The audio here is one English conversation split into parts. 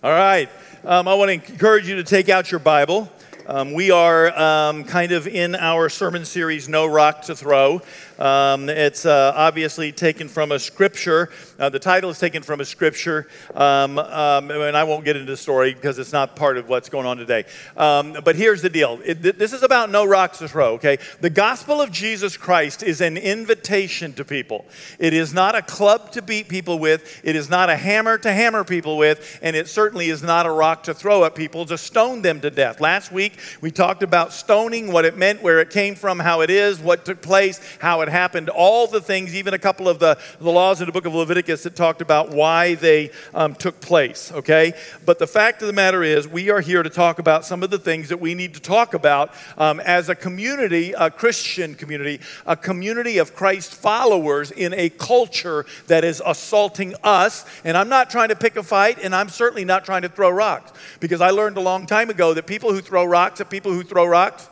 All right. Um, I want to encourage you to take out your Bible. Um, we are um, kind of in our sermon series, No Rock to Throw. Um, it's uh, obviously taken from a scripture. Uh, the title is taken from a scripture, um, um, and I won't get into the story because it's not part of what's going on today. Um, but here's the deal it, this is about no rocks to throw, okay? The gospel of Jesus Christ is an invitation to people. It is not a club to beat people with, it is not a hammer to hammer people with, and it certainly is not a rock to throw at people to stone them to death. Last week, we talked about stoning, what it meant, where it came from, how it is, what took place, how it happened, all the things, even a couple of the, the laws in the book of Leviticus that talked about why they um, took place, okay? But the fact of the matter is, we are here to talk about some of the things that we need to talk about um, as a community, a Christian community, a community of Christ followers in a culture that is assaulting us. And I'm not trying to pick a fight, and I'm certainly not trying to throw rocks, because I learned a long time ago that people who throw rocks at people who throw rocks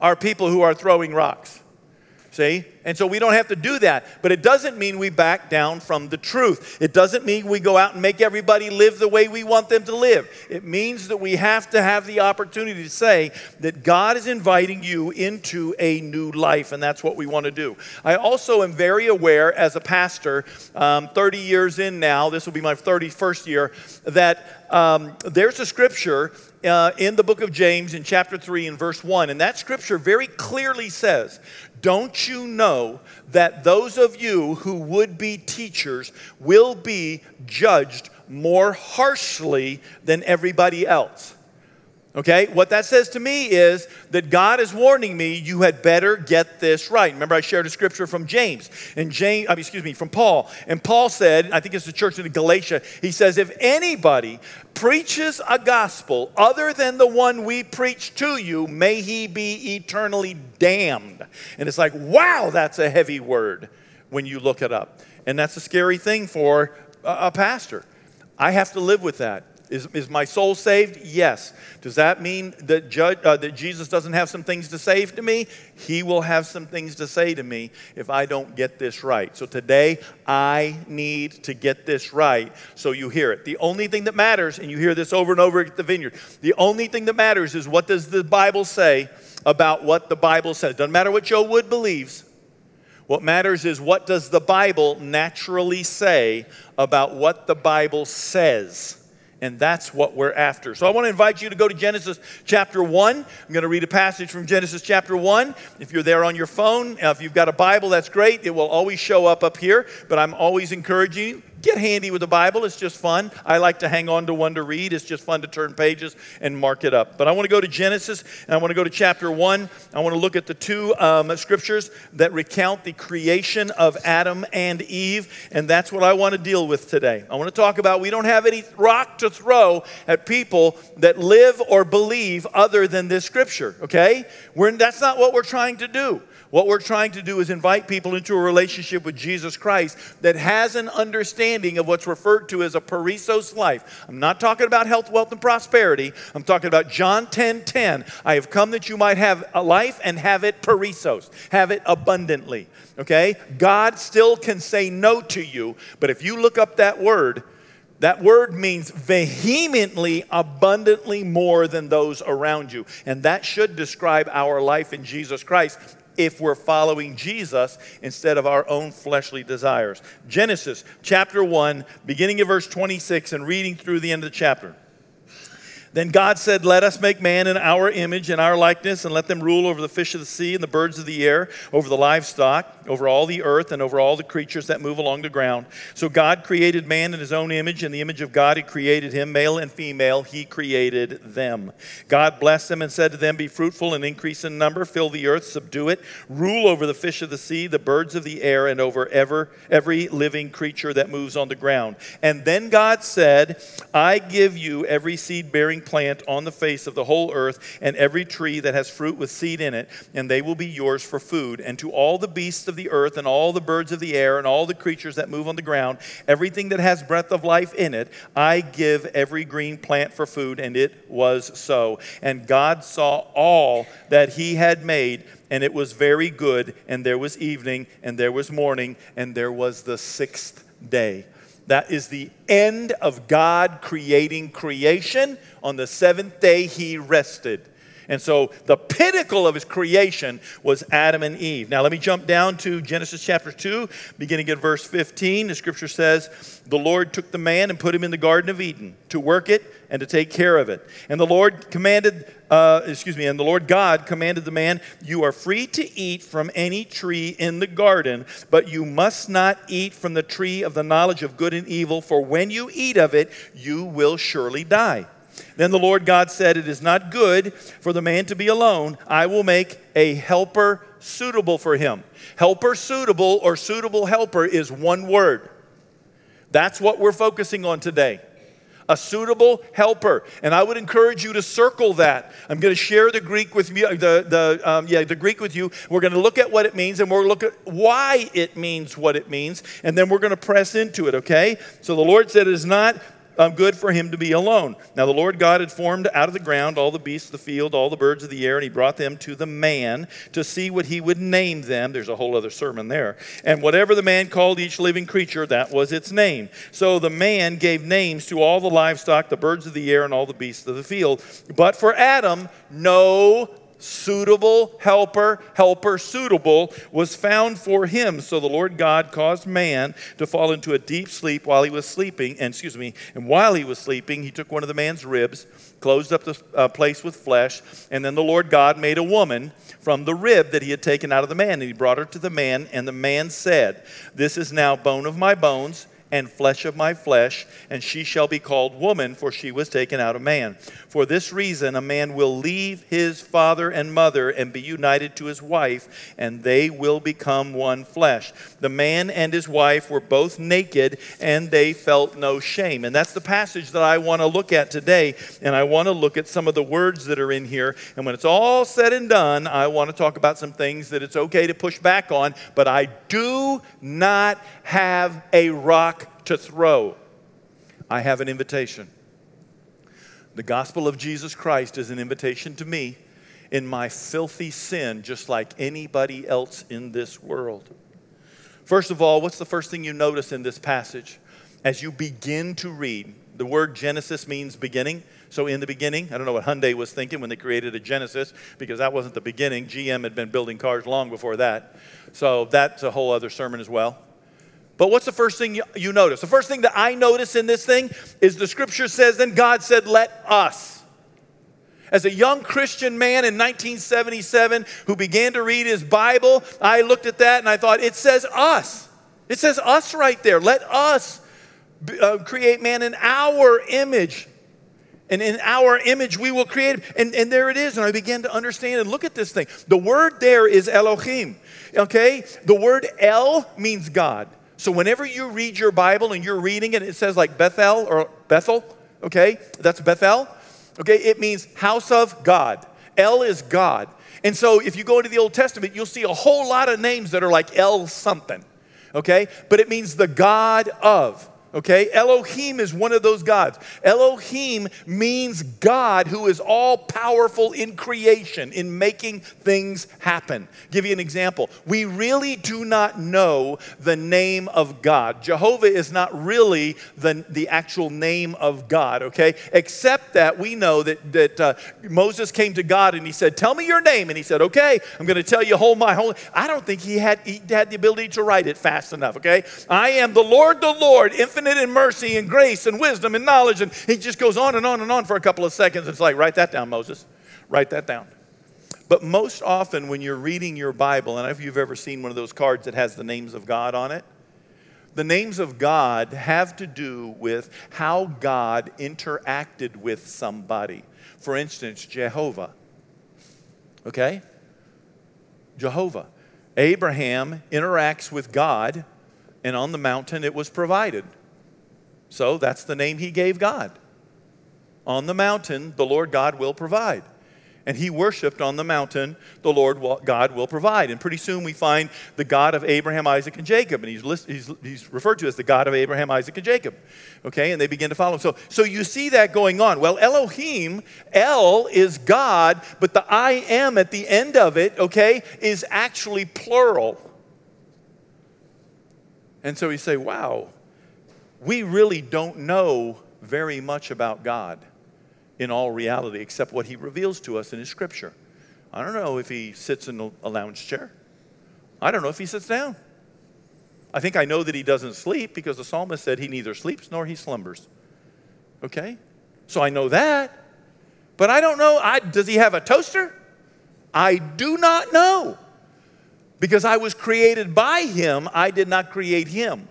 are people who are throwing rocks. See? And so we don't have to do that. But it doesn't mean we back down from the truth. It doesn't mean we go out and make everybody live the way we want them to live. It means that we have to have the opportunity to say that God is inviting you into a new life, and that's what we want to do. I also am very aware as a pastor, um, 30 years in now, this will be my 31st year, that um, there's a scripture uh, in the book of James in chapter 3 and verse 1. And that scripture very clearly says, Don't you know that those of you who would be teachers will be judged more harshly than everybody else? Okay, what that says to me is that God is warning me, you had better get this right. Remember, I shared a scripture from James, and James, excuse me, from Paul. And Paul said, I think it's the church in Galatia, he says, if anybody preaches a gospel other than the one we preach to you, may he be eternally damned. And it's like, wow, that's a heavy word when you look it up. And that's a scary thing for a, a pastor. I have to live with that. Is, is my soul saved? Yes. Does that mean that, uh, that Jesus doesn't have some things to say to me? He will have some things to say to me if I don't get this right. So today, I need to get this right so you hear it. The only thing that matters, and you hear this over and over at the vineyard, the only thing that matters is what does the Bible say about what the Bible says. Doesn't matter what Joe Wood believes. What matters is what does the Bible naturally say about what the Bible says. And that's what we're after. So I want to invite you to go to Genesis chapter 1. I'm going to read a passage from Genesis chapter 1. If you're there on your phone, uh, if you've got a Bible, that's great. It will always show up up here, but I'm always encouraging you get handy with the Bible. It's just fun. I like to hang on to one to read. It's just fun to turn pages and mark it up. But I want to go to Genesis and I want to go to chapter 1. I want to look at the two um, scriptures that recount the creation of Adam and Eve. And that's what I want to deal with today. I want to talk about we don't have any rock to throw at people that live or believe other than this scripture, okay? We're, that's not what we're trying to do. What we're trying to do is invite people into a relationship with Jesus Christ that has an understanding of what's referred to as a perissos life. I'm not talking about health, wealth, and prosperity. I'm talking about John 10 10. I have come that you might have a life and have it perissos, have it abundantly. Okay? God still can say no to you, but if you look up that word, that word means vehemently, abundantly more than those around you. And that should describe our life in Jesus Christ if we're following Jesus instead of our own fleshly desires. Genesis chapter 1, beginning of verse 26 and reading through the end of the chapter. Then God said, Let us make man in our image and our likeness, and let them rule over the fish of the sea and the birds of the air, over the livestock, over all the earth, and over all the creatures that move along the ground. So God created man in his own image. In the image of God, he created him, male and female, he created them. God blessed them and said to them, Be fruitful and increase in number, fill the earth, subdue it, rule over the fish of the sea, the birds of the air, and over ever, every living creature that moves on the ground. And then God said, I give you every seed bearing plant on the face of the whole earth, and every tree that has fruit with seed in it, and they will be yours for food. And to all the beasts of the earth, and all the birds of the air, and all the creatures that move on the ground, everything that has breath of life in it, I give every green plant for food. And it was so. And God saw all that he had made, and it was very good. And there was evening, and there was morning, and there was the sixth day. That is the end of God creating creation. On the seventh day, he rested. And so the pinnacle of his creation was Adam and Eve. Now let me jump down to Genesis chapter 2, beginning at verse 15. The scripture says, The Lord took the man and put him in the Garden of Eden to work it and to take care of it. And the Lord commanded, uh, excuse me, and the Lord God commanded the man, You are free to eat from any tree in the garden, but you must not eat from the tree of the knowledge of good and evil, for when you eat of it, you will surely die. Then the Lord God said, It is not good for the man to be alone. I will make a helper suitable for him. Helper suitable or suitable helper is one word. That's what we're focusing on today. A suitable helper. And I would encourage you to circle that. I'm going to share the Greek with you, the, the, um, yeah, the Greek with you. We're going to look at what it means and we'll look at why it means what it means. And then we're going to press into it, okay? So the Lord said it is not um, good for him to be alone. Now, the Lord God had formed out of the ground all the beasts of the field, all the birds of the air, and he brought them to the man to see what he would name them. There's a whole other sermon there. And whatever the man called each living creature, that was its name. So the man gave names to all the livestock, the birds of the air, and all the beasts of the field. But for Adam, no suitable helper, helper suitable, was found for him. So the Lord God caused man to fall into a deep sleep while he was sleeping. And excuse me, and while he was sleeping, he took one of the man's ribs, closed up the uh, place with flesh, and then the Lord God made a woman from the rib that he had taken out of the man, and he brought her to the man. And the man said, "This is now bone of my bones." And flesh of my flesh, and she shall be called woman, for she was taken out of man. For this reason, a man will leave his father and mother and be united to his wife, and they will become one flesh. The man and his wife were both naked, and they felt no shame. And that's the passage that I want to look at today, and I want to look at some of the words that are in here. And when it's all said and done, I want to talk about some things that it's okay to push back on, but I do not have a rock to throw. I have an invitation. The gospel of Jesus Christ is an invitation to me in my filthy sin, just like anybody else in this world. First of all, what's the first thing you notice in this passage? As you begin to read, the word Genesis means beginning. So, in the beginning, I don't know what Hyundai was thinking when they created a Genesis, because that wasn't the beginning. GM had been building cars long before that. So, that's a whole other sermon as well. But what's the first thing you, you notice? The first thing that I notice in this thing is the scripture says, Then God said, Let us. As a young Christian man in 1977 who began to read his Bible, I looked at that and I thought, It says us. It says us right there. Let us uh, create man in our image. And in our image, we will create. And, and there it is. And I began to understand and look at this thing. The word there is Elohim. Okay? The word El means God. So whenever you read your Bible and you're reading it, it says like Bethel or Bethel, okay? That's Bethel. Okay, it means house of God. El is God. And so if you go into the Old Testament, you'll see a whole lot of names that are like El something. Okay? But it means the God of. Okay? Elohim is one of those gods. Elohim means God who is all powerful in creation, in making things happen. give you an example. We really do not know the name of God. Jehovah is not really the, the actual name of God, okay? Except that we know that, that uh, Moses came to God and he said, Tell me your name. And he said, Okay, I'm going to tell you whole my whole. I don't think he had, he had the ability to write it fast enough, okay? I am the Lord, the Lord, infinite infinite in mercy and grace and wisdom and knowledge. And he just goes on and on and on for a couple of seconds. It's like, write that down, Moses. Write that down. But most often, when you're reading your Bible, and if you've ever seen one of those cards that has the names of God on it, the names of God have to do with how God interacted with somebody. For instance, Jehovah. Okay? Jehovah. Abraham interacts with God, and on the mountain it was provided. So that's the name he gave God. On the mountain, the Lord God will provide. And he worshiped on the mountain, the Lord God will provide. And pretty soon we find the God of Abraham, Isaac, and Jacob. And he's, he's, he's referred to as the God of Abraham, Isaac, and Jacob. Okay, and they begin to follow him. So, so you see that going on. Well, Elohim, El is God, but the I am at the end of it, okay, is actually plural. And so we say, wow, we really don't know very much about God in all reality except what he reveals to us in his scripture. I don't know if he sits in a lounge chair. I don't know if he sits down. I think I know that he doesn't sleep because the psalmist said he neither sleeps nor he slumbers. Okay? So I know that. But I don't know. I, does he have a toaster? I do not know. Because I was created by him, I did not create him.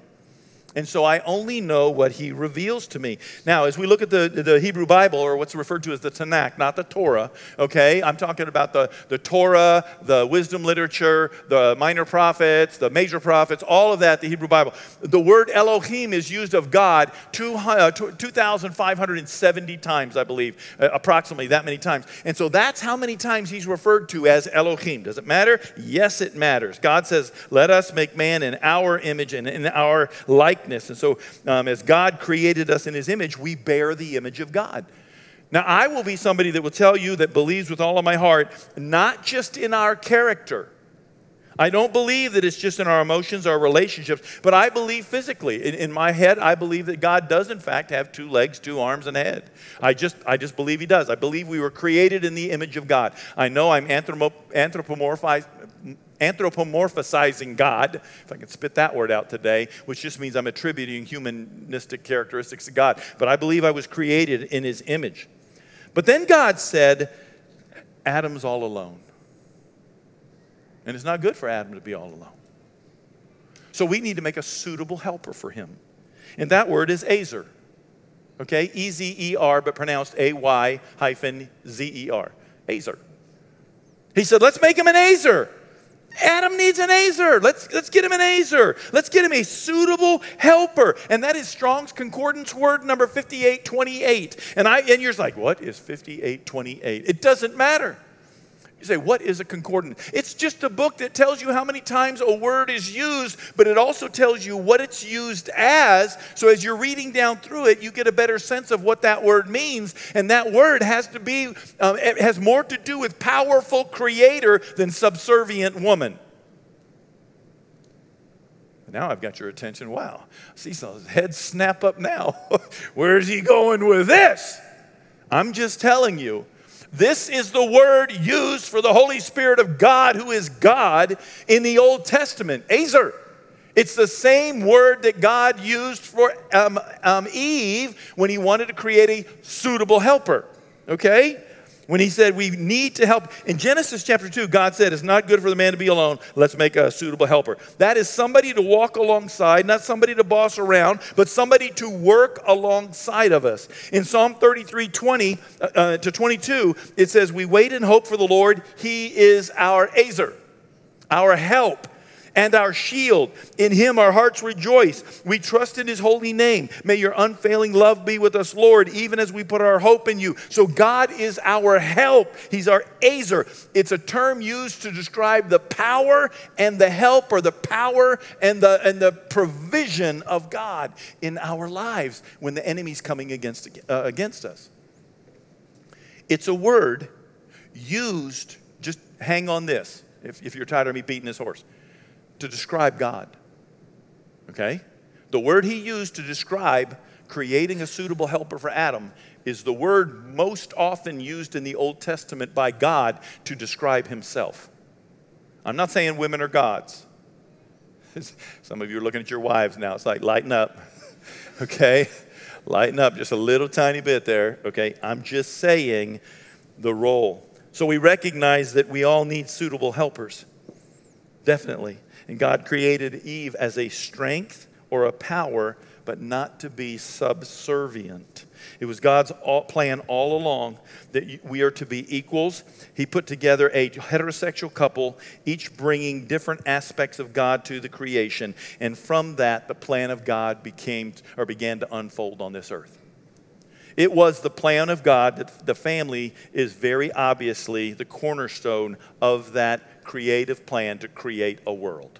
And so I only know what he reveals to me. Now, as we look at the, the Hebrew Bible, or what's referred to as the Tanakh, not the Torah, okay? I'm talking about the, the Torah, the wisdom literature, the minor prophets, the major prophets, all of that, the Hebrew Bible. The word Elohim is used of God uh, 2,570 times, I believe, uh, approximately that many times. And so that's how many times he's referred to as Elohim. Does it matter? Yes, it matters. God says, let us make man in our image and in our likeness likeness. And so, um, as God created us in his image, we bear the image of God. Now, I will be somebody that will tell you that believes with all of my heart, not just in our character. I don't believe that it's just in our emotions, our relationships, but I believe physically. In, in, my head, I believe that God does, in fact, have two legs, two arms, and a head. I just, I just believe He does. I believe we were created in the image of God. I know I'm anthropomorphized, anthropomorphizing God, if I can spit that word out today, which just means I'm attributing humanistic characteristics to God. But I believe I was created in his image. But then God said, Adam's all alone. And it's not good for Adam to be all alone. So we need to make a suitable helper for him. And that word is Azer. Okay? E Z E R, but pronounced A Y hyphen Z E R. Azer. He said, let's make him an Azer. Adam needs an Azer. Let's, let's get him an Azer. Let's get him a suitable helper. And that is Strong's Concordance word number 5828. And, I, and you're like, what is 5828? It doesn't matter. You say, what is a concordance? It's just a book that tells you how many times a word is used, but it also tells you what it's used as. So as you're reading down through it, you get a better sense of what that word means. And that word has to be, um, it has more to do with powerful creator than subservient woman. Now I've got your attention. Wow. See some heads snap up now. Where's he going with this? I'm just telling you this is the word used for the Holy Spirit of God, who is God in the Old Testament, Azer. It's the same word that God used for um, um, Eve when he wanted to create a suitable helper. Okay? When he said we need to help. In Genesis chapter 2, God said it's not good for the man to be alone. Let's make a suitable helper. That is somebody to walk alongside, not somebody to boss around, but somebody to work alongside of us. In Psalm 33 20 uh, uh to 22, it says, We wait and hope for the Lord. He is our Azer, our help and our shield. In him our hearts rejoice. We trust in his holy name. May your unfailing love be with us, Lord, even as we put our hope in you. So God is our help. He's our azer. It's a term used to describe the power and the help or the power and the and the provision of God in our lives when the enemy's coming against uh, against us. It's a word used just hang on this if, if you're tired of me beating this horse to describe God. Okay? The word he used to describe creating a suitable helper for Adam is the word most often used in the Old Testament by God to describe himself. I'm not saying women are gods. Some of you are looking at your wives now. It's like, lighten up. okay? Lighten up just a little tiny bit there. Okay? I'm just saying the role. So we recognize that we all need suitable helpers. Definitely. And God created Eve as a strength or a power, but not to be subservient. It was God's plan all along that we are to be equals. He put together a heterosexual couple, each bringing different aspects of God to the creation. And from that, the plan of God became or began to unfold on this earth. It was the plan of God that the family is very obviously the cornerstone of that creative plan to create a world.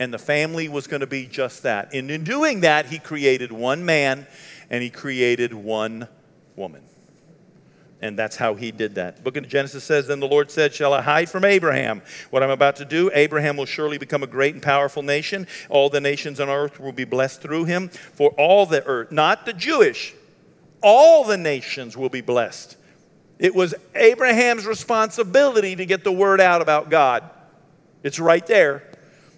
And the family was going to be just that. And in doing that, he created one man and he created one woman. And that's how he did that. Book of Genesis says, Then the Lord said, Shall I hide from Abraham what I'm about to do? Abraham will surely become a great and powerful nation. All the nations on earth will be blessed through him. For all the earth, not the Jewish, all the nations will be blessed. It was Abraham's responsibility to get the word out about God. It's right there.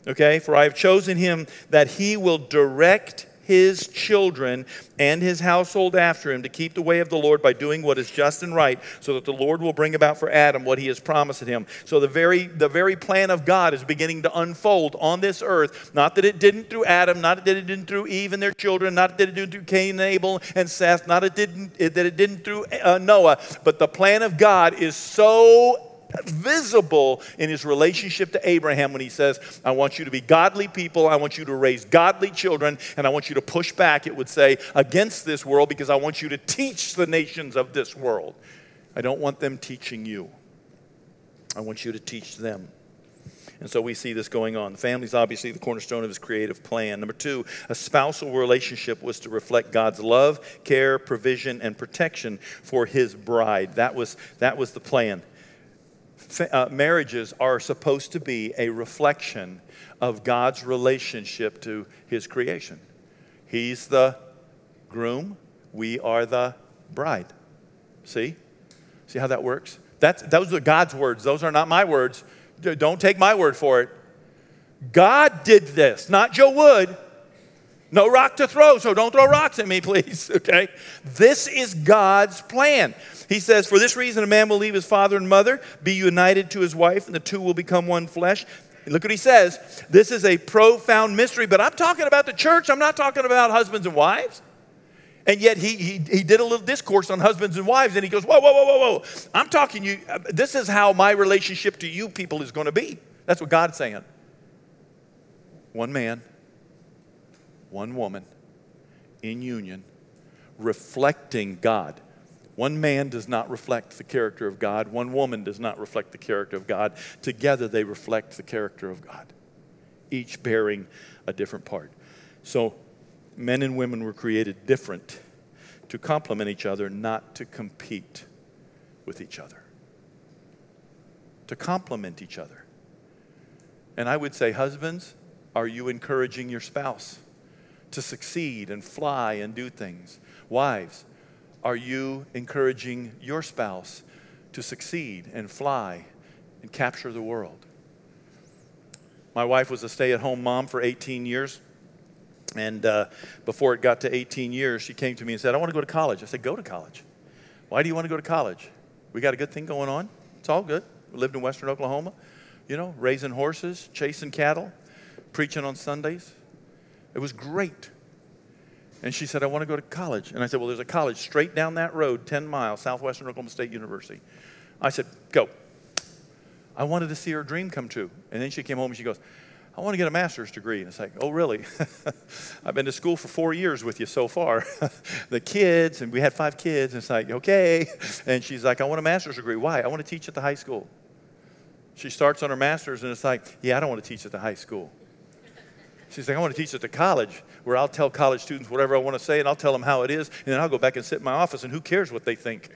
Okay? For I have chosen him that he will direct his children and his household after him to keep the way of the Lord by doing what is just and right, so that the Lord will bring about for Adam what he has promised him. So the very, the very plan of God is beginning to unfold on this earth. Not that it didn't through Adam, not that it didn't through Eve and their children, not that it didn't through Cain and Abel and Seth, not that it didn't, that it didn't through uh, Noah, but the plan of God is so visible in his relationship to Abraham when he says, I want you to be godly people, I want you to raise godly children, and I want you to push back, it would say, against this world because I want you to teach the nations of this world. I don't want them teaching you, I want you to teach them. And so we see this going on. The family is obviously the cornerstone of his creative plan. Number two, a spousal relationship was to reflect God's love, care, provision, and protection for his bride. That was, that was the plan uh, marriages are supposed to be a reflection of God's relationship to his creation. He's the groom, we are the bride. See? See how that works? That's, those are God's words. Those are not my words. Don't take my word for it. God did this, not Joe Wood. No rock to throw, so don't throw rocks at me, please. Okay? This is God's plan. He says, For this reason, a man will leave his father and mother, be united to his wife, and the two will become one flesh. Look what he says. This is a profound mystery, but I'm talking about the church. I'm not talking about husbands and wives. And yet he, he, he did a little discourse on husbands and wives, and he goes, Whoa, whoa, whoa, whoa, whoa. I'm talking you. This is how my relationship to you people is going to be. That's what God's saying. One man, one woman in union, reflecting God. One man does not reflect the character of God. One woman does not reflect the character of God. Together they reflect the character of God, each bearing a different part. So men and women were created different to complement each other, not to compete with each other. To complement each other. And I would say, husbands, are you encouraging your spouse to succeed and fly and do things? Wives, are you encouraging your spouse to succeed and fly and capture the world? My wife was a stay at home mom for 18 years. And uh, before it got to 18 years, she came to me and said, I want to go to college. I said, Go to college. Why do you want to go to college? We got a good thing going on. It's all good. We lived in Western Oklahoma, you know, raising horses, chasing cattle, preaching on Sundays. It was great. And she said, I want to go to college. And I said, Well, there's a college straight down that road, 10 miles, Southwestern Oklahoma State University. I said, Go. I wanted to see her dream come true. And then she came home and she goes, I want to get a master's degree. And it's like, oh, really? I've been to school for four years with you so far. the kids, and we had five kids, and it's like, okay. And she's like, I want a master's degree. Why? I want to teach at the high school. She starts on her master's, and it's like, yeah, I don't want to teach at the high school. She's like, I want to teach at the college where I'll tell college students whatever I want to say and I'll tell them how it is, and then I'll go back and sit in my office, and who cares what they think?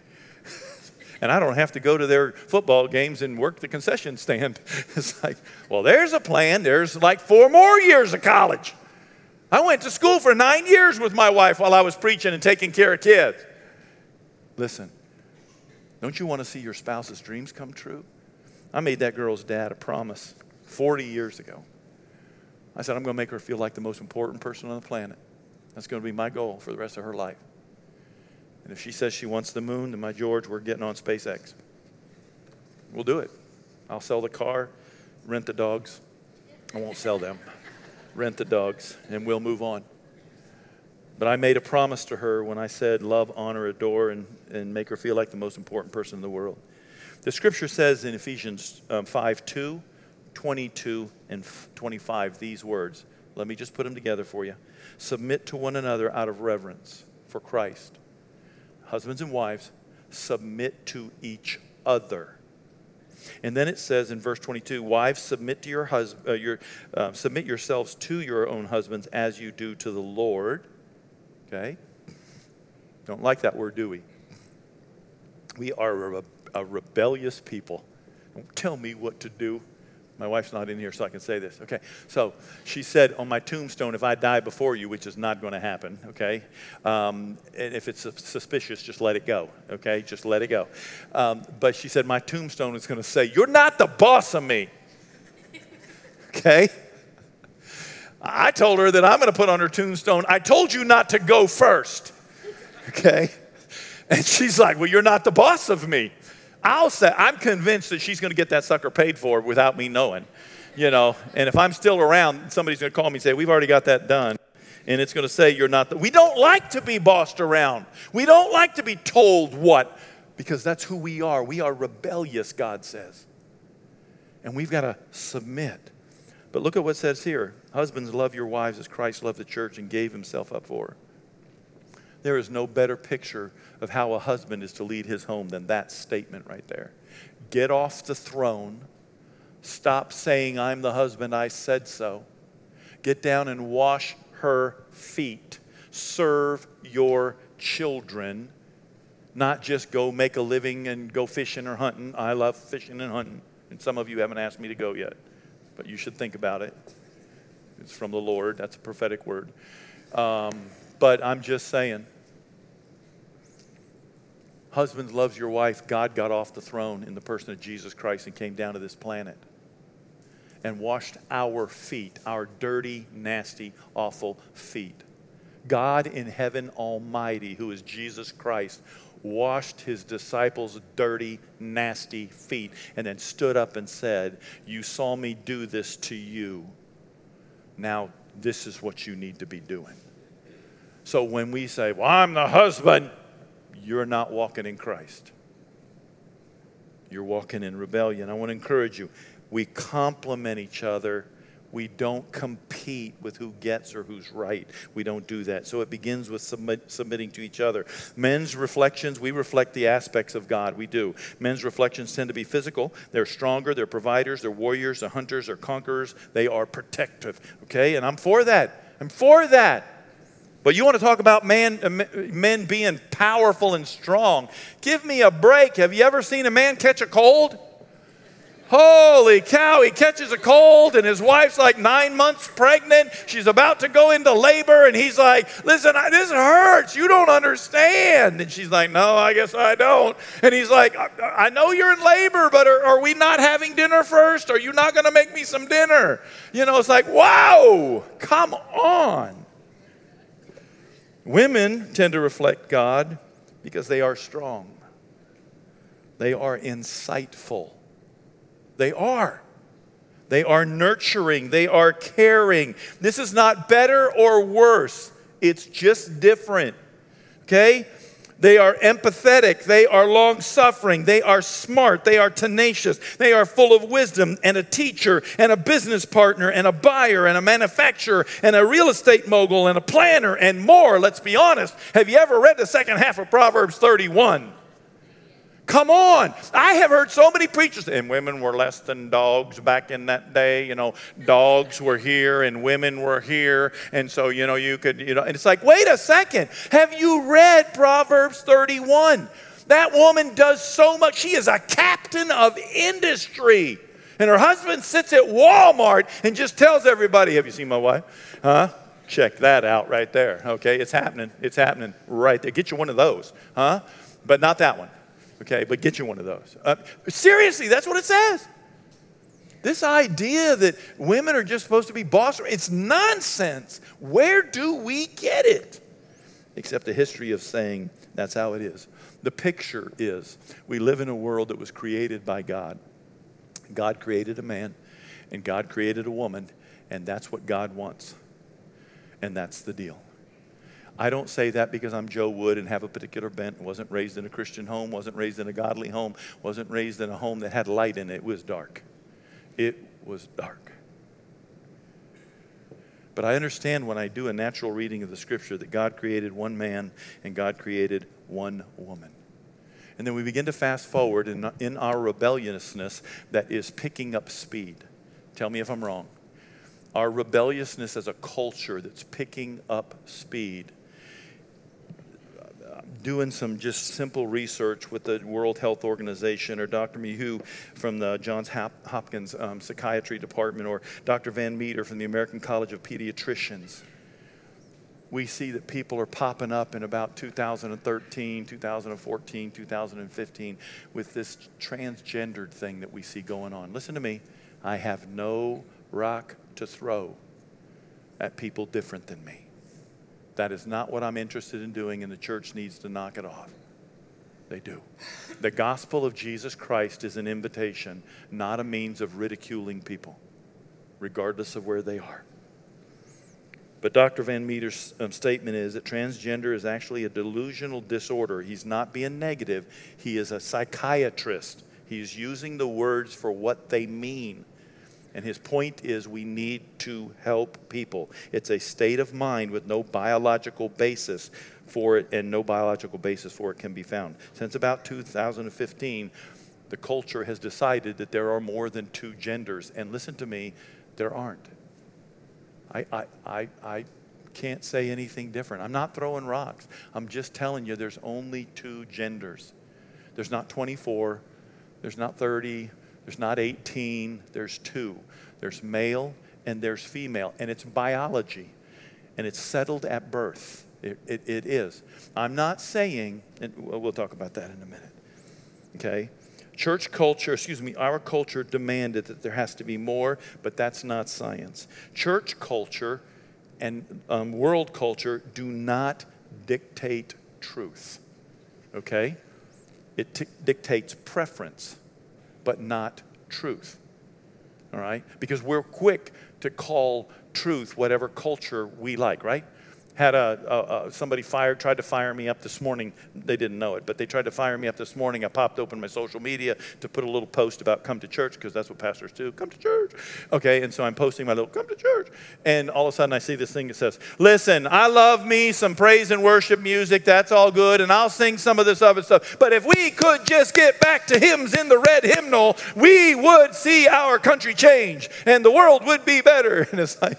and I don't have to go to their football games and work the concession stand. It's like, well, there's a plan. There's like four more years of college. I went to school for nine years with my wife while I was preaching and taking care of kids. Listen, don't you want to see your spouse's dreams come true? I made that girl's dad a promise 40 years ago. I said, I'm going to make her feel like the most important person on the planet. That's going to be my goal for the rest of her life. And if she says she wants the moon, then my George, we're getting on SpaceX. We'll do it. I'll sell the car, rent the dogs. I won't sell them. rent the dogs, and we'll move on. But I made a promise to her when I said, love, honor, adore, and, and make her feel like the most important person in the world. The scripture says in Ephesians um, 5 2, 22 and 25 these words. Let me just put them together for you. Submit to one another out of reverence for Christ. Husbands and wives, submit to each other. And then it says in verse 22, wives submit to your husband, uh, your, uh, submit yourselves to your own husbands as you do to the Lord. Okay? Don't like that word, do we? We are a, a rebellious people. Don't tell me what to do. My wife's not in here, so I can say this. Okay. So she said on my tombstone, if I die before you, which is not going to happen, okay? Um, and if it's suspicious, just let it go, okay? Just let it go. Um, but she said, my tombstone is going to say, You're not the boss of me. okay? I told her that I'm going to put on her tombstone, I told you not to go first. Okay? And she's like, Well, you're not the boss of me. I'll say, I'm convinced that she's going to get that sucker paid for without me knowing, you know. And if I'm still around, somebody's going to call me and say, We've already got that done. And it's going to say, You're not the. We don't like to be bossed around. We don't like to be told what, because that's who we are. We are rebellious, God says. And we've got to submit. But look at what it says here Husbands, love your wives as Christ loved the church and gave himself up for her. There is no better picture of how a husband is to lead his home than that statement right there. Get off the throne. Stop saying, I'm the husband, I said so. Get down and wash her feet. Serve your children, not just go make a living and go fishing or hunting. I love fishing and hunting. And some of you haven't asked me to go yet, but you should think about it. It's from the Lord, that's a prophetic word. Um, but I'm just saying, Husbands, loves your wife. God got off the throne in the person of Jesus Christ and came down to this planet and washed our feet, our dirty, nasty, awful feet. God in heaven Almighty, who is Jesus Christ, washed his disciples' dirty, nasty feet and then stood up and said, You saw me do this to you. Now, this is what you need to be doing. So when we say, Well, I'm the husband, you're not walking in Christ. You're walking in rebellion. I want to encourage you. We complement each other. We don't compete with who gets or who's right. We don't do that. So it begins with submit, submitting to each other. Men's reflections, we reflect the aspects of God. We do. Men's reflections tend to be physical. They're stronger, they're providers, they're warriors, they're hunters, they're conquerors, they are protective. Okay? And I'm for that. I'm for that. But you want to talk about man, uh, men being powerful and strong. Give me a break. Have you ever seen a man catch a cold? Holy cow, he catches a cold, and his wife's like nine months pregnant. She's about to go into labor, and he's like, Listen, this hurts. You don't understand. And she's like, No, I guess I don't. And he's like, I, I know you're in labor, but are, are we not having dinner first? Are you not going to make me some dinner? You know, it's like, Wow, come on. Women tend to reflect God because they are strong, they are insightful. They are. They are nurturing. They are caring. This is not better or worse. It's just different. Okay? They are empathetic. They are long suffering. They are smart. They are tenacious. They are full of wisdom and a teacher and a business partner and a buyer and a manufacturer and a real estate mogul and a planner and more. Let's be honest. Have you ever read the second half of Proverbs 31? Come on. I have heard so many preachers, and women were less than dogs back in that day. You know, dogs were here and women were here. And so, you know, you could, you know, and it's like, wait a second. Have you read Proverbs 31? That woman does so much. She is a captain of industry. And her husband sits at Walmart and just tells everybody, Have you seen my wife? Huh? Check that out right there. Okay, it's happening. It's happening right there. Get you one of those, huh? But not that one okay? But get you one of those. Uh, seriously, that's what it says. This idea that women are just supposed to be boss, it's nonsense. Where do we get it? Except the history of saying that's how it is. The picture is we live in a world that was created by God. God created a man, and God created a woman, and that's what God wants. And that's the deal. I don't say that because I'm Joe Wood and have a particular bent, wasn't raised in a Christian home, wasn't raised in a godly home, wasn't raised in a home that had light in it. It was dark. It was dark. But I understand when I do a natural reading of the scripture that God created one man and God created one woman. And then we begin to fast forward in, in our rebelliousness that is picking up speed. Tell me if I'm wrong. Our rebelliousness as a culture that's picking up speed doing some just simple research with the World Health Organization or Dr. McHugh from the Johns Hopkins um, Psychiatry Department or Dr. Van Meter from the American College of Pediatricians, we see that people are popping up in about 2013, 2014, 2015 with this transgendered thing that we see going on. Listen to me. I have no rock to throw at people different than me. That is not what I'm interested in doing, and the church needs to knock it off. They do. The gospel of Jesus Christ is an invitation, not a means of ridiculing people, regardless of where they are. But Dr. Van Meter's um, statement is that transgender is actually a delusional disorder. He's not being negative, he is a psychiatrist. He's using the words for what they mean. And his point is we need to help people. It's a state of mind with no biological basis for it, and no biological basis for it can be found. Since about 2015, the culture has decided that there are more than two genders. And listen to me, there aren't. I, I, I, I can't say anything different. I'm not throwing rocks. I'm just telling you there's only two genders. There's not 24, there's not 30, there's not 18, there's two. There's male and there's female, and it's biology, and it's settled at birth. It, it, it is. I'm not saying, and we'll talk about that in a minute, okay? Church culture, excuse me, our culture demanded that there has to be more, but that's not science. Church culture and um, world culture do not dictate truth, okay? It t- dictates preference but not truth. All right? Because we're quick to call truth whatever culture we like, right? Had a, a, a, somebody fired tried to fire me up this morning. They didn't know it but they tried to fire me up this morning. I popped open my social media to put a little post about come to church because that's what pastors do come to church. Okay and so i'm posting my little come to church. And all of a sudden i see this thing that says listen i love me some praise and worship music. That's all good and i'll sing some of this other stuff. But if we could just get back to hymns in the red hymnal we would see our country change and the world would be better. And it's like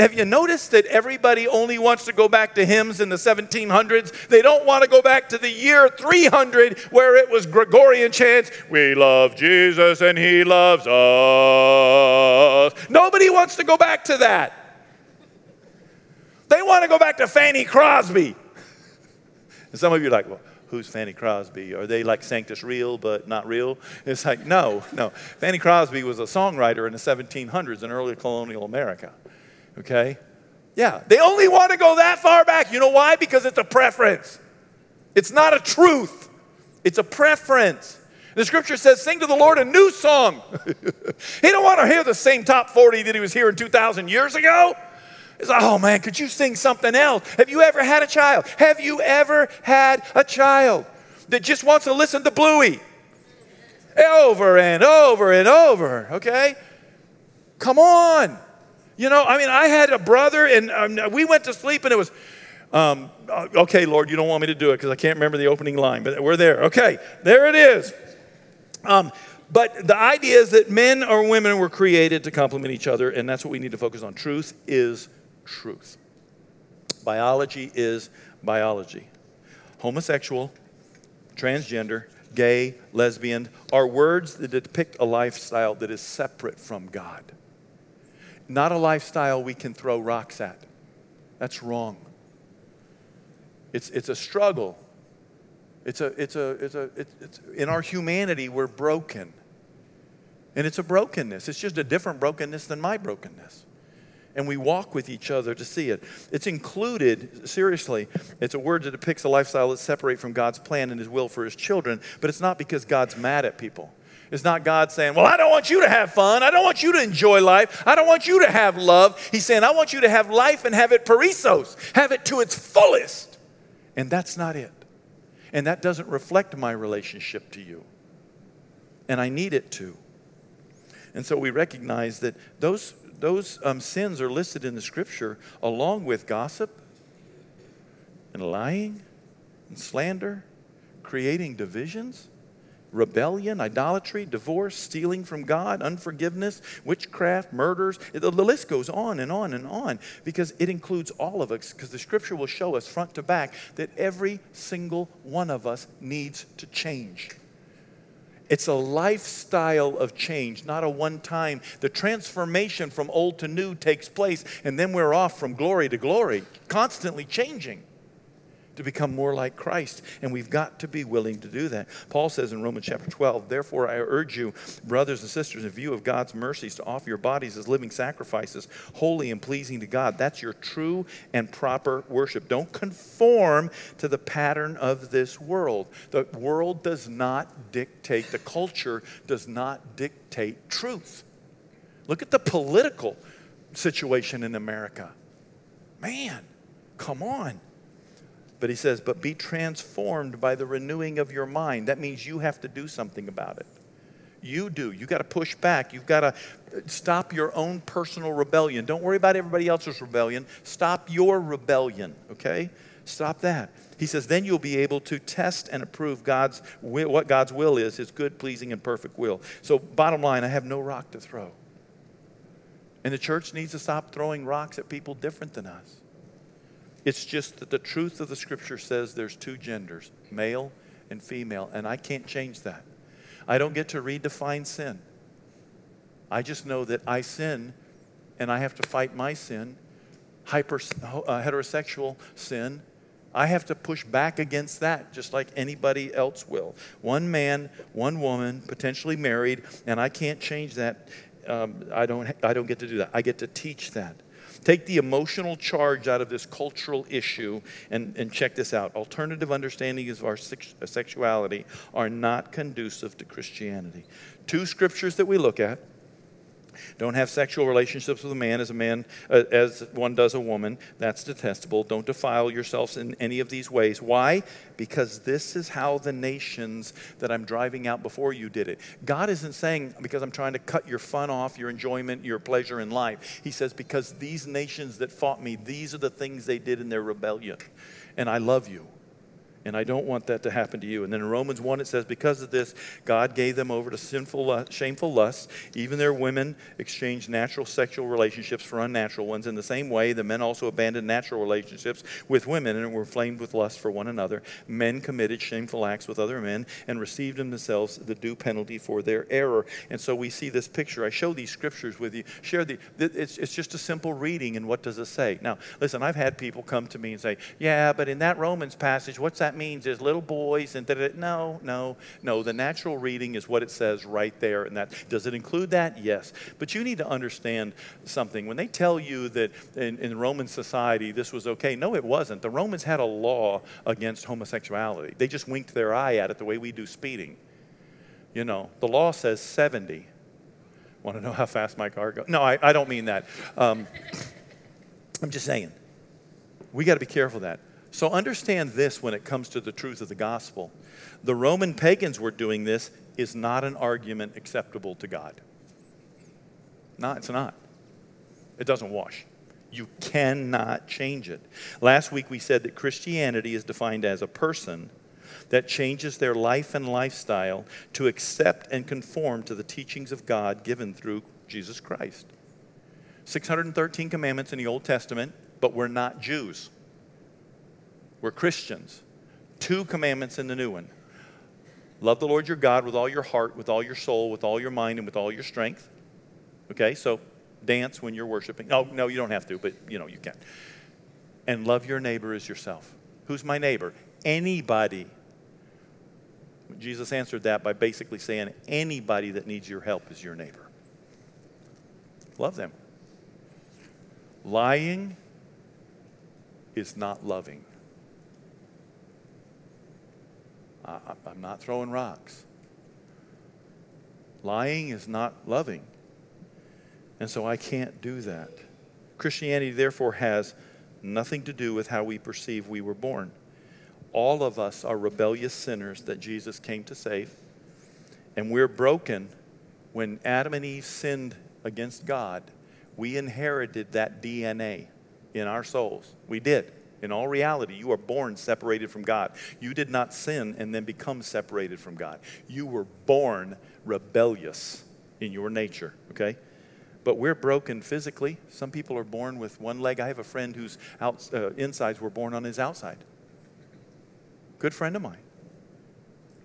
have you noticed that everybody only wants to go back to hymns in the 1700s. They don't want to go back to the year 300 where it was Gregorian chants, We love Jesus and he loves us. Nobody wants to go back to that. They want to go back to Fanny Crosby. And some of you are like, well, who's Fanny Crosby? Are they like Sanctus Real but not real? It's like, no, no. Fanny Crosby was a songwriter in the 1700s in early colonial America. Okay? Yeah, they only want to go that far back. You know why? Because it's a preference. It's not a truth, it's a preference. The scripture says, Sing to the Lord a new song. he don't want to hear the same top 40 that he was hearing 2,000 years ago. He's like, oh man, could you sing something else? Have you ever had a child? Have you ever had a child that just wants to listen to Bluey? Over and over and over, okay? Come on. You know, I mean, I had a brother, and um, we went to sleep, and it was, um, uh, okay, Lord, you don't want me to do it because I can't remember the opening line, but we're there. Okay, there it is. Um, but the idea is that men or women were created to complement each other, and that's what we need to focus on. Truth is truth. Biology is biology. Homosexual, transgender, gay, lesbian are words that depict a lifestyle that is separate from God not a lifestyle we can throw rocks at. That's wrong. It's, it's a struggle. It's a, it's a, it's a, it's, it's, in our humanity, we're broken. And it's a brokenness. It's just a different brokenness than my brokenness. And we walk with each other to see it. It's included, seriously, it's a word that depicts a lifestyle that's separate from God's plan and His will for His children, but it's not because God's mad at people. It's not God saying, Well, I don't want you to have fun. I don't want you to enjoy life. I don't want you to have love. He's saying, I want you to have life and have it perissos, have it to its fullest. And that's not it. And that doesn't reflect my relationship to you. And I need it to. And so we recognize that those, those um, sins are listed in the scripture along with gossip and lying and slander, creating divisions rebellion, idolatry, divorce, stealing from God, unforgiveness, witchcraft, murders. The list goes on and on and on because it includes all of us, because the scripture will show us front to back that every single one of us needs to change. It's a lifestyle of change, not a one time. The transformation from old to new takes place, and then we're off from glory to glory, constantly changing to become more like Christ. And we've got to be willing to do that. Paul says in Romans chapter 12, Therefore I urge you, brothers and sisters, in view of God's mercies, to offer your bodies as living sacrifices, holy and pleasing to God. That's your true and proper worship. Don't conform to the pattern of this world. The world does not dictate, the culture does not dictate truth. Look at the political situation in America. Man, come on. But he says, but be transformed by the renewing of your mind. That means you have to do something about it. You do. You got to push back. You've got to uh, stop your own personal rebellion. Don't worry about everybody else's rebellion. Stop your rebellion, okay? Stop that. He says, then you'll be able to test and approve God's what God's will is, his good, pleasing, and perfect will. So, bottom line, I have no rock to throw. And the church needs to stop throwing rocks at people different than us. It's just that the truth of the scripture says there's two genders, male and female, and I can't change that. I don't get to redefine sin. I just know that I sin and I have to fight my sin, hyper, uh, heterosexual sin. I have to push back against that just like anybody else will. One man, one woman, potentially married, and I can't change that. Um, I, don't, I don't get to do that. I get to teach that. Take the emotional charge out of this cultural issue and, and check this out. Alternative understandings of our sex, uh, sexuality are not conducive to Christianity. Two scriptures that we look at don't have sexual relationships with a man as a man uh, as one does a woman. That's detestable. Don't defile yourselves in any of these ways. Why? Because this is how the nations that I'm driving out before you did it. God isn't saying because I'm trying to cut your fun off, your enjoyment, your pleasure in life. He says because these nations that fought me, these are the things they did in their rebellion. And I love you. And I don't want that to happen to you. And then in Romans 1, it says, Because of this, God gave them over to sinful, lust, shameful lusts. Even their women exchanged natural sexual relationships for unnatural ones. In the same way, the men also abandoned natural relationships with women and were inflamed with lust for one another. Men committed shameful acts with other men and received in themselves the due penalty for their error. And so we see this picture. I show these scriptures with you. Share the, it's, it's just a simple reading, and what does it say? Now, listen, I've had people come to me and say, Yeah, but in that Romans passage, what's that means is little boys and da, no, no, no. The natural reading is what it says right there. And that does it include that? Yes. But you need to understand something. When they tell you that in, in Roman society this was okay, no, it wasn't. The Romans had a law against homosexuality. They just winked their eye at it the way we do speeding. You know, the law says 70. Want to know how fast my car goes? No, I, I don't mean that. Um, I'm just saying, we got to be careful of that. So understand this when it comes to the truth of the gospel. The Roman pagans were doing this is not an argument acceptable to God. No, it's not. It doesn't wash. You cannot change it. Last week we said that Christianity is defined as a person that changes their life and lifestyle to accept and conform to the teachings of God given through Jesus Christ. 613 commandments in the Old Testament, but we're not Jews. We're Christians. Two commandments in the new one love the Lord your God with all your heart, with all your soul, with all your mind, and with all your strength. Okay, so dance when you're worshiping. Oh, no, you don't have to, but you know, you can. And love your neighbor as yourself. Who's my neighbor? Anybody. Jesus answered that by basically saying, anybody that needs your help is your neighbor. Love them. Lying is not loving. I, am not throwing rocks. Lying is not loving. And so I can't do that. Christianity, therefore, has nothing to do with how we perceive we were born. All of us are rebellious sinners that Jesus came to save. And we're broken. When Adam and Eve sinned against God, we inherited that DNA in our souls. We did. In all reality, you are born separated from God. You did not sin and then become separated from God. You were born rebellious in your nature, okay? But we're broken physically. Some people are born with one leg. I have a friend whose uh, insides were born on his outside. Good friend of mine.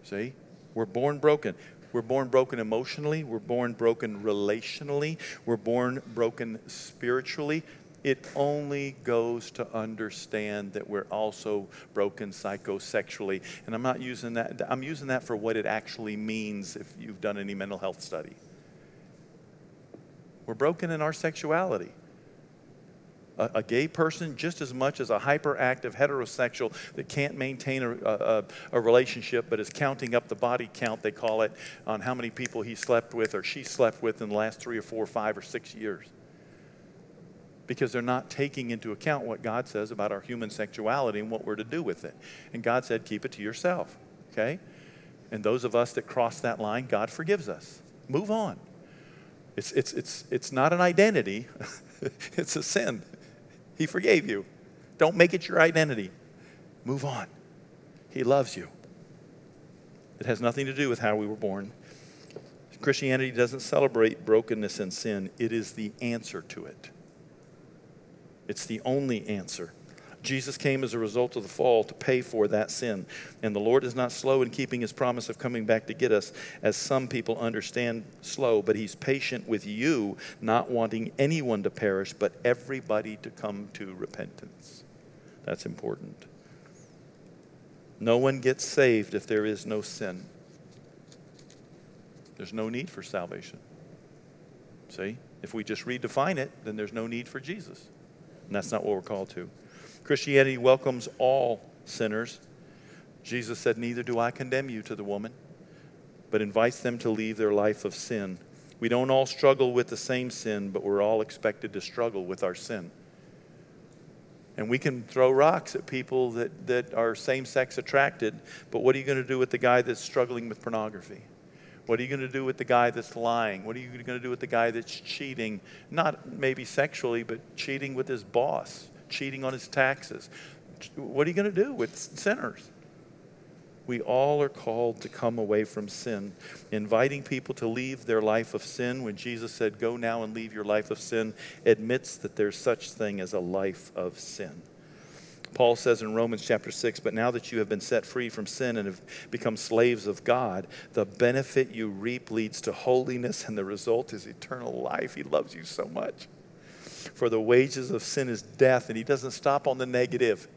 See? We're born broken. We're born broken emotionally. We're born broken relationally. We're born broken spiritually. It only goes to understand that we're also broken psychosexually. And I'm not using that, I'm using that for what it actually means if you've done any mental health study. We're broken in our sexuality a, a, gay person just as much as a hyperactive heterosexual that can't maintain a, a, a, relationship but is counting up the body count, they call it, on how many people he slept with or she slept with in the last three or four, five or six years. Because they're not taking into account what God says about our human sexuality and what we're to do with it. And God said, keep it to yourself, okay? And those of us that cross that line, God forgives us. Move on. It's, it's, it's, it's not an identity, it's a sin. He forgave you. Don't make it your identity. Move on. He loves you. It has nothing to do with how we were born. Christianity doesn't celebrate brokenness and sin, it is the answer to it. It's the only answer. Jesus came as a result of the fall to pay for that sin. And the Lord is not slow in keeping his promise of coming back to get us, as some people understand slow, but he's patient with you, not wanting anyone to perish, but everybody to come to repentance. That's important. No one gets saved if there is no sin. There's no need for salvation. See? If we just redefine it, then there's no need for Jesus. And that's not what we're called to. Christianity welcomes all sinners. Jesus said, Neither do I condemn you to the woman, but invites them to leave their life of sin. We don't all struggle with the same sin, but we're all expected to struggle with our sin. And we can throw rocks at people that, that are same sex attracted, but what are you going to do with the guy that's struggling with pornography? What are you going to do with the guy that's lying? What are you going to do with the guy that's cheating? Not maybe sexually, but cheating with his boss cheating on his taxes. What are you going to do with sinners? We all are called to come away from sin. Inviting people to leave their life of sin, when Jesus said, Go now and leave your life of sin, admits that there's such thing as a life of sin. Paul says in Romans chapter 6, But now that you have been set free from sin and have become slaves of God, the benefit you reap leads to holiness, and the result is eternal life. He loves you so much. For the wages of sin is death. And he doesn't stop on the negative.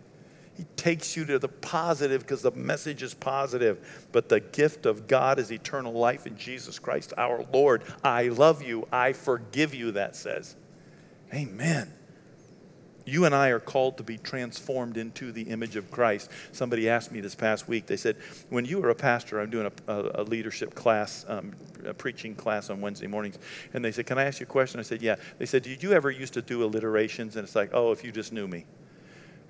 He takes you to the positive because the message is positive. But the gift of God is eternal life in Jesus Christ our Lord. I love you. I forgive you, that says. Amen. You and I are called to be transformed into the image of Christ. Somebody asked me this past week, they said, When you were a pastor, I'm doing a, a, a leadership class, um, a preaching class on Wednesday mornings, and they said, Can I ask you a question? I said, Yeah. They said, Did you ever used to do alliterations? And it's like, Oh, if you just knew me.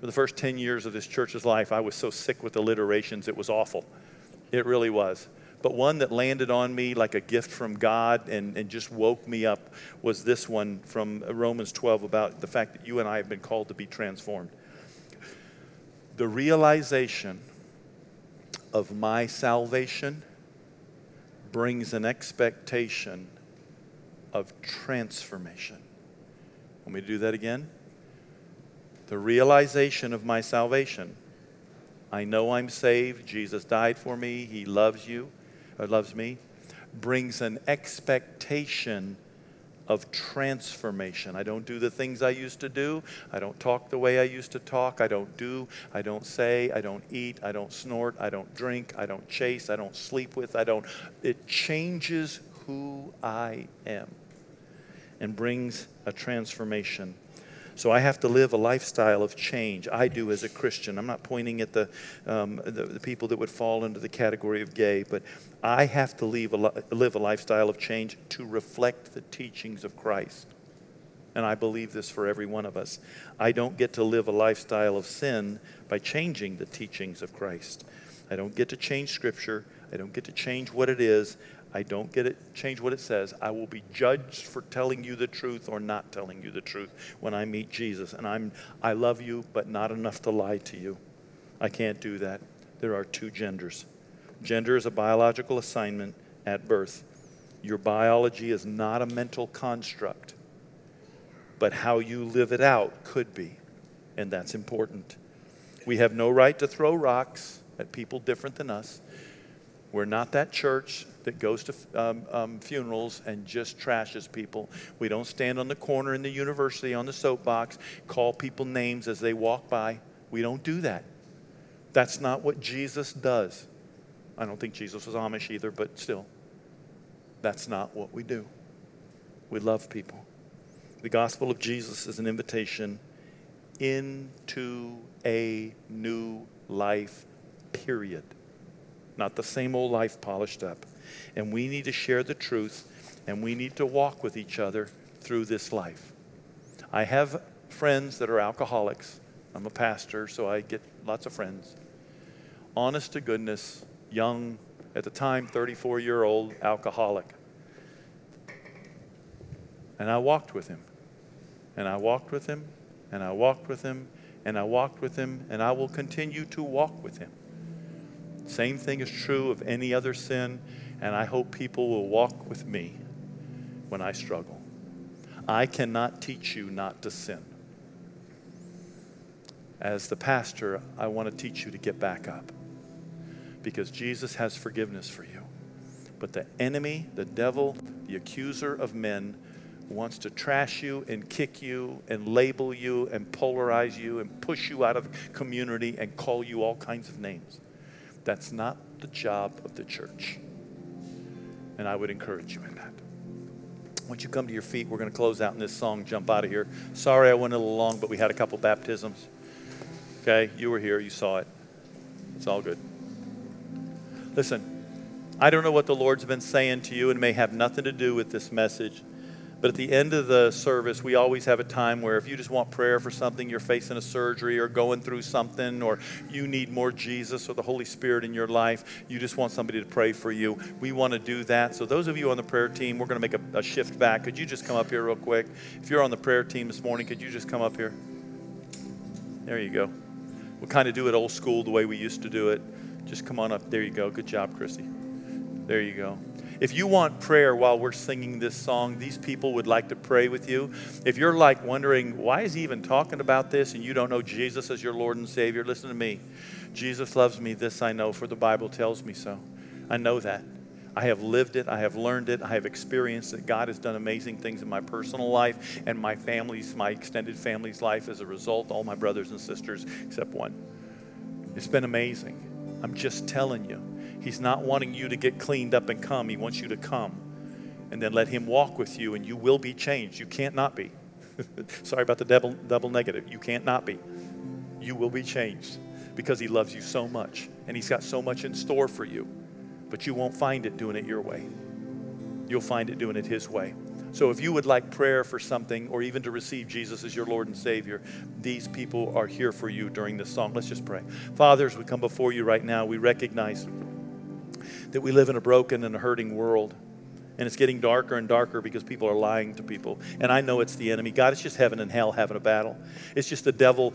For the first 10 years of this church's life, I was so sick with alliterations, it was awful. It really was but one that landed on me like a gift from God and, and just woke me up was this one from Romans 12 about the fact that you and I have been called to be transformed. The realization of my salvation brings an expectation of transformation. Want me to do that again? The realization of my salvation. I know I'm saved. Jesus died for me. He loves you or loves me, brings an expectation of transformation. I don't do the things I used to do. I don't talk the way I used to talk. I don't do, I don't say, I don't eat, I don't snort, I don't drink, I don't chase, I don't sleep with, I don't. It changes who I am and brings a transformation. So I have to live a lifestyle of change. I do as a Christian. I'm not pointing at the, um, the, the, people that would fall into the category of gay, but I have to live a, live a lifestyle of change to reflect the teachings of Christ. And I believe this for every one of us. I don't get to live a lifestyle of sin by changing the teachings of Christ. I don't get to change Scripture. I don't get to change what it is. I don't get it, change what it says. I will be judged for telling you the truth or not telling you the truth when I meet Jesus. And I'm, I love you, but not enough to lie to you. I can't do that. There are two genders. Gender is a biological assignment at birth. Your biology is not a mental construct, but how you live it out could be, and that's important. We have no right to throw rocks at people different than us. We're not that church that goes to um, um, funerals and just trashes people. We don't stand on the corner in the university on the soapbox, call people names as they walk by. We don't do that. That's not what Jesus does. I don't think Jesus was Amish either, but still, that's not what we do. We love people. The gospel of Jesus is an invitation into a new life, period. Not the same old life polished up. And we need to share the truth and we need to walk with each other through this life. I have friends that are alcoholics. I'm a pastor, so I get lots of friends. Honest to goodness, young, at the time, 34 year old alcoholic. And I walked with him. And I walked with him. And I walked with him. And I walked with him. And I will continue to walk with him. Same thing is true of any other sin. And I hope people will walk with me when I struggle. I cannot teach you not to sin. As the pastor, I want to teach you to get back up because Jesus has forgiveness for you. But the enemy, the devil, the accuser of men, wants to trash you and kick you and label you and polarize you and push you out of community and call you all kinds of names. That's not the job of the church. And I would encourage you in that. Once you come to your feet, we're going to close out in this song, jump out of here. Sorry I went a little long, but we had a couple baptisms. Okay, you were here, you saw it. It's all good. Listen, I don't know what the Lord's been saying to you, and may have nothing to do with this message. But at the end of the service, we always have a time where if you just want prayer for something, you're facing a surgery or going through something, or you need more Jesus or the Holy Spirit in your life, you just want somebody to pray for you. We want to do that. So, those of you on the prayer team, we're going to make a, a shift back. Could you just come up here real quick? If you're on the prayer team this morning, could you just come up here? There you go. We'll kind of do it old school the way we used to do it. Just come on up. There you go. Good job, Christy. There you go. If you want prayer while we're singing this song, these people would like to pray with you. If you're like wondering, why is he even talking about this and you don't know Jesus as your Lord and Savior, listen to me. Jesus loves me, this I know, for the Bible tells me so. I know that. I have lived it. I have learned it. I have experienced it. God has done amazing things in my personal life and my family's, my extended family's life as a result, all my brothers and sisters except one. It's been amazing. I'm just telling you. He's not wanting you to get cleaned up and come. He wants you to come and then let Him walk with you, and you will be changed. You can't not be. Sorry about the double, double negative. You can't not be. You will be changed because He loves you so much, and He's got so much in store for you. But you won't find it doing it your way. You'll find it doing it His way. So if you would like prayer for something or even to receive Jesus as your Lord and Savior, these people are here for you during this song. Let's just pray. Fathers, we come before you right now, we recognize that we live in a broken and a hurting world. And it's getting darker and darker because people are lying to people. And I know it's the enemy. God, it's just heaven and hell having a battle. It's just the devil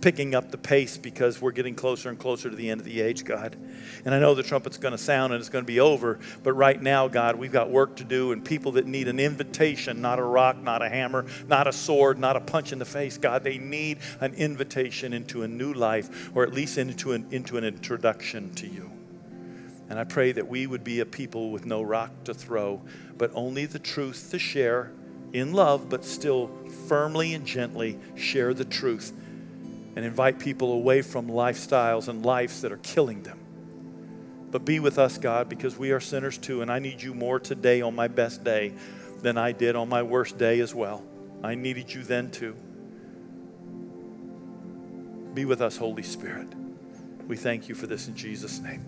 picking up the pace because we're getting closer and closer to the end of the age, God. And I know the trumpet's going to sound and it's going to be over. But right now, God, we've got work to do and people that need an invitation, not a rock, not a hammer, not a sword, not a punch in the face. God, they need an invitation into a new life or at least into an, into an introduction to you. And I pray that we would be a people with no rock to throw, but only the truth to share in love, but still firmly and gently share the truth and invite people away from lifestyles and lives that are killing them. But be with us, God, because we are sinners too, and I need you more today on my best day than I did on my worst day as well. I needed you then too. Be with us, Holy Spirit. We thank you for this in Jesus' name.